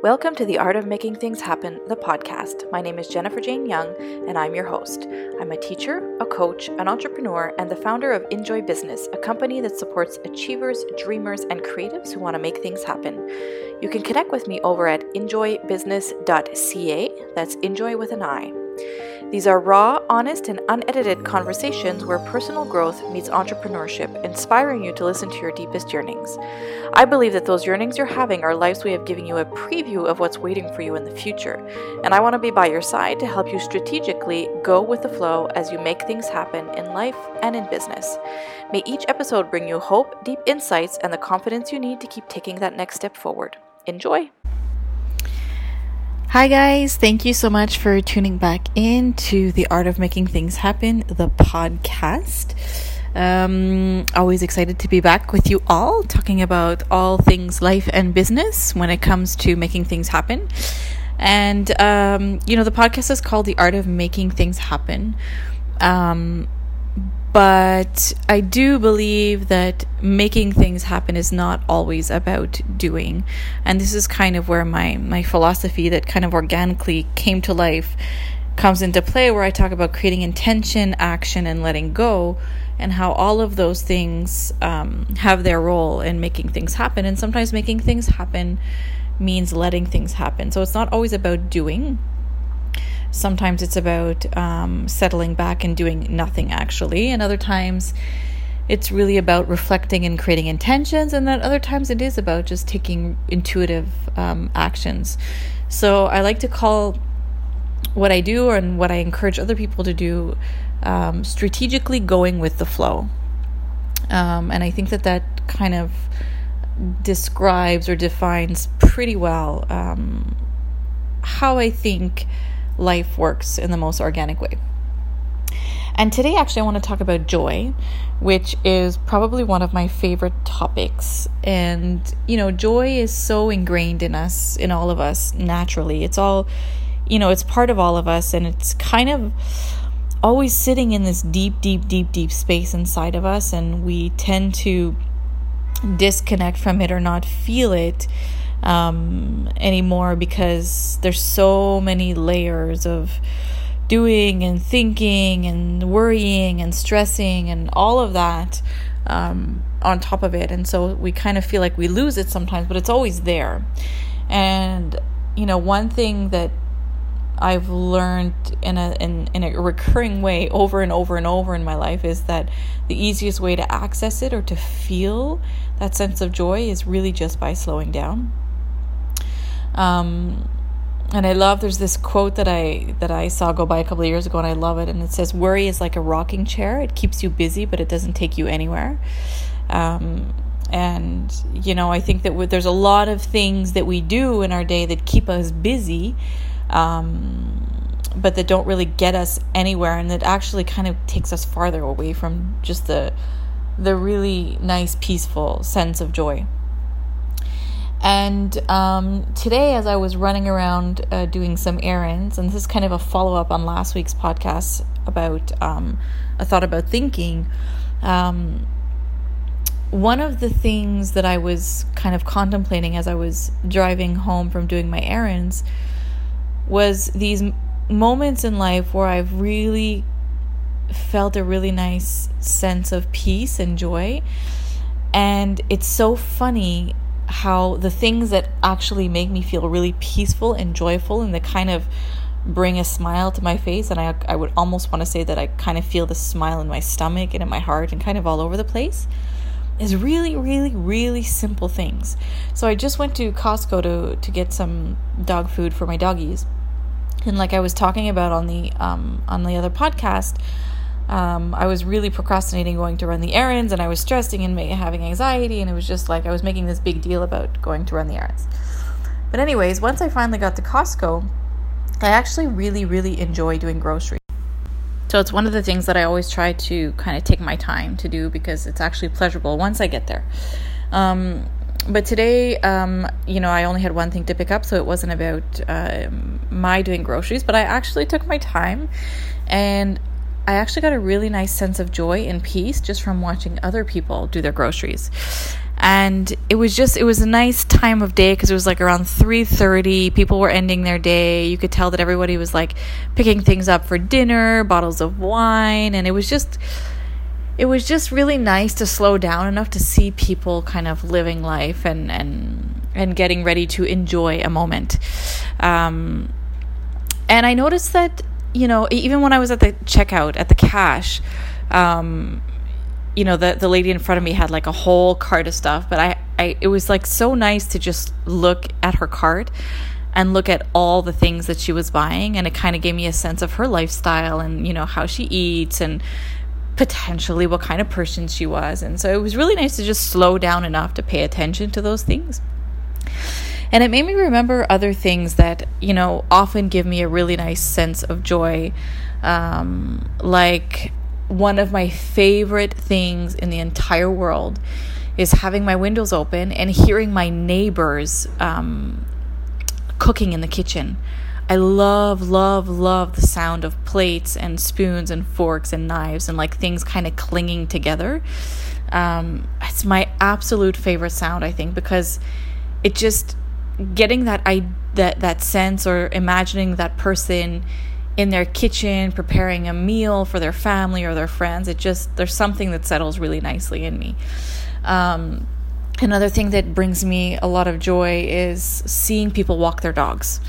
Welcome to the Art of Making Things Happen, the podcast. My name is Jennifer Jane Young, and I'm your host. I'm a teacher, a coach, an entrepreneur, and the founder of Injoy Business, a company that supports achievers, dreamers, and creatives who want to make things happen. You can connect with me over at injoybusiness.ca. That's enjoy with an I. These are raw, honest, and unedited conversations where personal growth meets entrepreneurship, inspiring you to listen to your deepest yearnings. I believe that those yearnings you're having are life's way of giving you a preview of what's waiting for you in the future. And I want to be by your side to help you strategically go with the flow as you make things happen in life and in business. May each episode bring you hope, deep insights, and the confidence you need to keep taking that next step forward. Enjoy! Hi, guys. Thank you so much for tuning back in to the Art of Making Things Happen, the podcast. Um, always excited to be back with you all, talking about all things life and business when it comes to making things happen. And, um, you know, the podcast is called The Art of Making Things Happen. Um, but I do believe that making things happen is not always about doing. And this is kind of where my, my philosophy that kind of organically came to life comes into play, where I talk about creating intention, action, and letting go, and how all of those things um, have their role in making things happen. And sometimes making things happen means letting things happen. So it's not always about doing Sometimes it's about um, settling back and doing nothing actually, and other times it's really about reflecting and creating intentions, and then other times it is about just taking intuitive um, actions. So I like to call what I do and what I encourage other people to do um, strategically going with the flow. Um, and I think that that kind of describes or defines pretty well um, how I think life works in the most organic way. And today, actually, I want to talk about joy, which is probably one of my favorite topics. And, you know, joy is so ingrained in us, in all of us, naturally. It's all, you know, it's part of all of us, and it's kind of always sitting in this deep, deep, deep, deep space inside of us. And we tend to disconnect from it or not feel it um, anymore because there's so many layers of doing and thinking and worrying and stressing and all of that um, on top of it. And so we kind of feel like we lose it sometimes, but it's always there. And, you know, one thing that I've learned in a in, in a recurring way over and over and over in my life is that the easiest way to access it or to feel that sense of joy is really just by slowing down um, and I love there's this quote that I that I saw go by a couple of years ago and I love it. And it says worry is like a rocking chair. It keeps you busy but it doesn't take you anywhere. Um, and you know I think that there's a lot of things that we do in our day that keep us busy um, but that don't really get us anywhere and that actually kind of takes us farther away from just the the really nice peaceful sense of joy and um, today, as I was running around uh, doing some errands, and this is kind of a follow up on last week's podcast about um, a thought about thinking. Um, one of the things that I was kind of contemplating as I was driving home from doing my errands was these moments in life where I've really felt a really nice sense of peace and joy. And it's so funny how the things that actually make me feel really peaceful and joyful and that kind of bring a smile to my face and I I would almost want to say that I kind of feel the smile in my stomach and in my heart and kind of all over the place is really really really simple things. So I just went to Costco to to get some dog food for my doggies. And like I was talking about on the um on the other podcast, um, I was really procrastinating going to run the errands and I was stressing and having anxiety. And it was just like I was making this big deal about going to run the errands. But, anyways, once I finally got to Costco, I actually really, really enjoy doing groceries. So, it's one of the things that I always try to kind of take my time to do because it's actually pleasurable once I get there. Um, but today, um, you know, I only had one thing to pick up, so it wasn't about uh, my doing groceries, but I actually took my time and I actually got a really nice sense of joy and peace just from watching other people do their groceries. and it was just it was a nice time of day because it was like around 3.30 people were ending their day. You could tell that everybody was like picking things up for dinner bottles of wine and it was just it was just really nice to slow down enough to see people kind of living life and and and getting ready to enjoy a moment. Um, and i noticed that you know even when i was at the checkout at the cash um, you know the the lady in front of me had like a whole cart of stuff but I, I it was like so nice to just look at her cart and look at all the things that she was buying and it kind of gave me a sense of her lifestyle and you know how she eats and potentially what kind of person she was and so it was really nice to just slow down enough to pay attention to those things and it made me remember other things that you know often give me a really nice sense of joy um, like one of my favorite things in the entire world is having my windows open and hearing my neighbors um, cooking in the kitchen. I love, love, love the sound of plates and spoons and forks and knives and like things kind of clinging together. Um, it's my absolute favorite sound, I think, because it just getting that I that that sense or imagining that person in their kitchen preparing a meal for their family or their friends. It just, there's something that settles really nicely in me. Um, another thing that brings me a lot of joy is seeing people walk their dogs.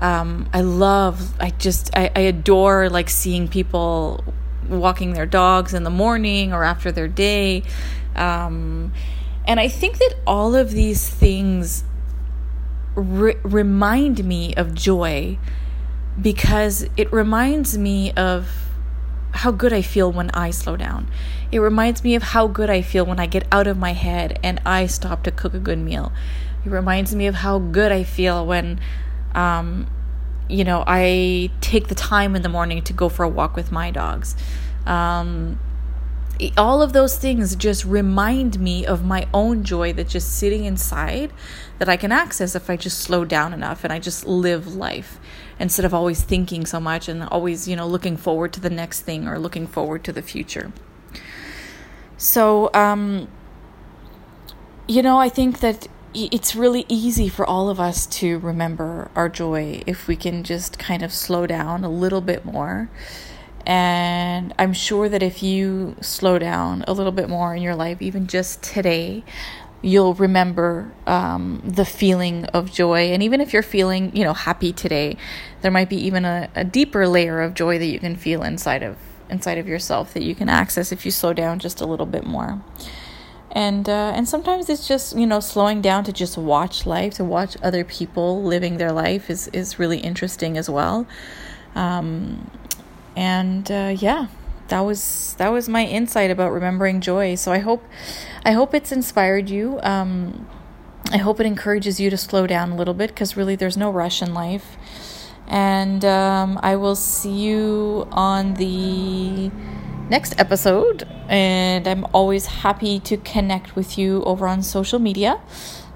Um, I love, I just, I, I adore like seeing people walking their dogs in the morning or after their day. Um, and I think that all of these things re- remind me of joy because it reminds me of how good I feel when I slow down. It reminds me of how good I feel when I get out of my head and I stop to cook a good meal. It reminds me of how good I feel when, um, you know, I take the time in the morning to go for a walk with my dogs. Um, all of those things just remind me of my own joy that's just sitting inside that I can access if I just slow down enough and I just live life instead of always thinking so much and always, you know, looking forward to the next thing or looking forward to the future. So, um, you know, I think that it's really easy for all of us to remember our joy if we can just kind of slow down a little bit more and I'm sure that if you slow down a little bit more in your life, even just today, you'll remember um, the feeling of joy. And even if you're feeling, you know, happy today, there might be even a, a deeper layer of joy that you can feel inside of inside of yourself that you can access if you slow down just a little bit more. And uh, and sometimes it's just you know slowing down to just watch life, to watch other people living their life is is really interesting as well. Um, and uh, yeah that was that was my insight about remembering joy. So i hope i hope it's inspired you. Um, i hope it encourages you to slow down a little bit because really there's no rush in life. And um, i will see you on the next episode. And i'm always happy to connect with you over on social media.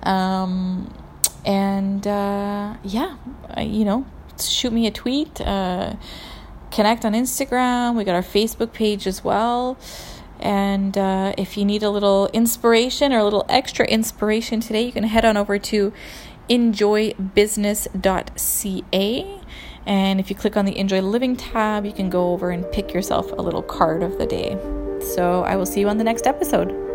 Um, and uh, yeah you know shoot me a tweet uh, connect on Instagram. We got our Facebook page as well. And uh, if you need a little inspiration or a little extra inspiration today, you can head on over to injoybusiness.ca. And if you click on the Injoy Living tab, you can go over and pick yourself a little card of the day. So I will see you on the next episode.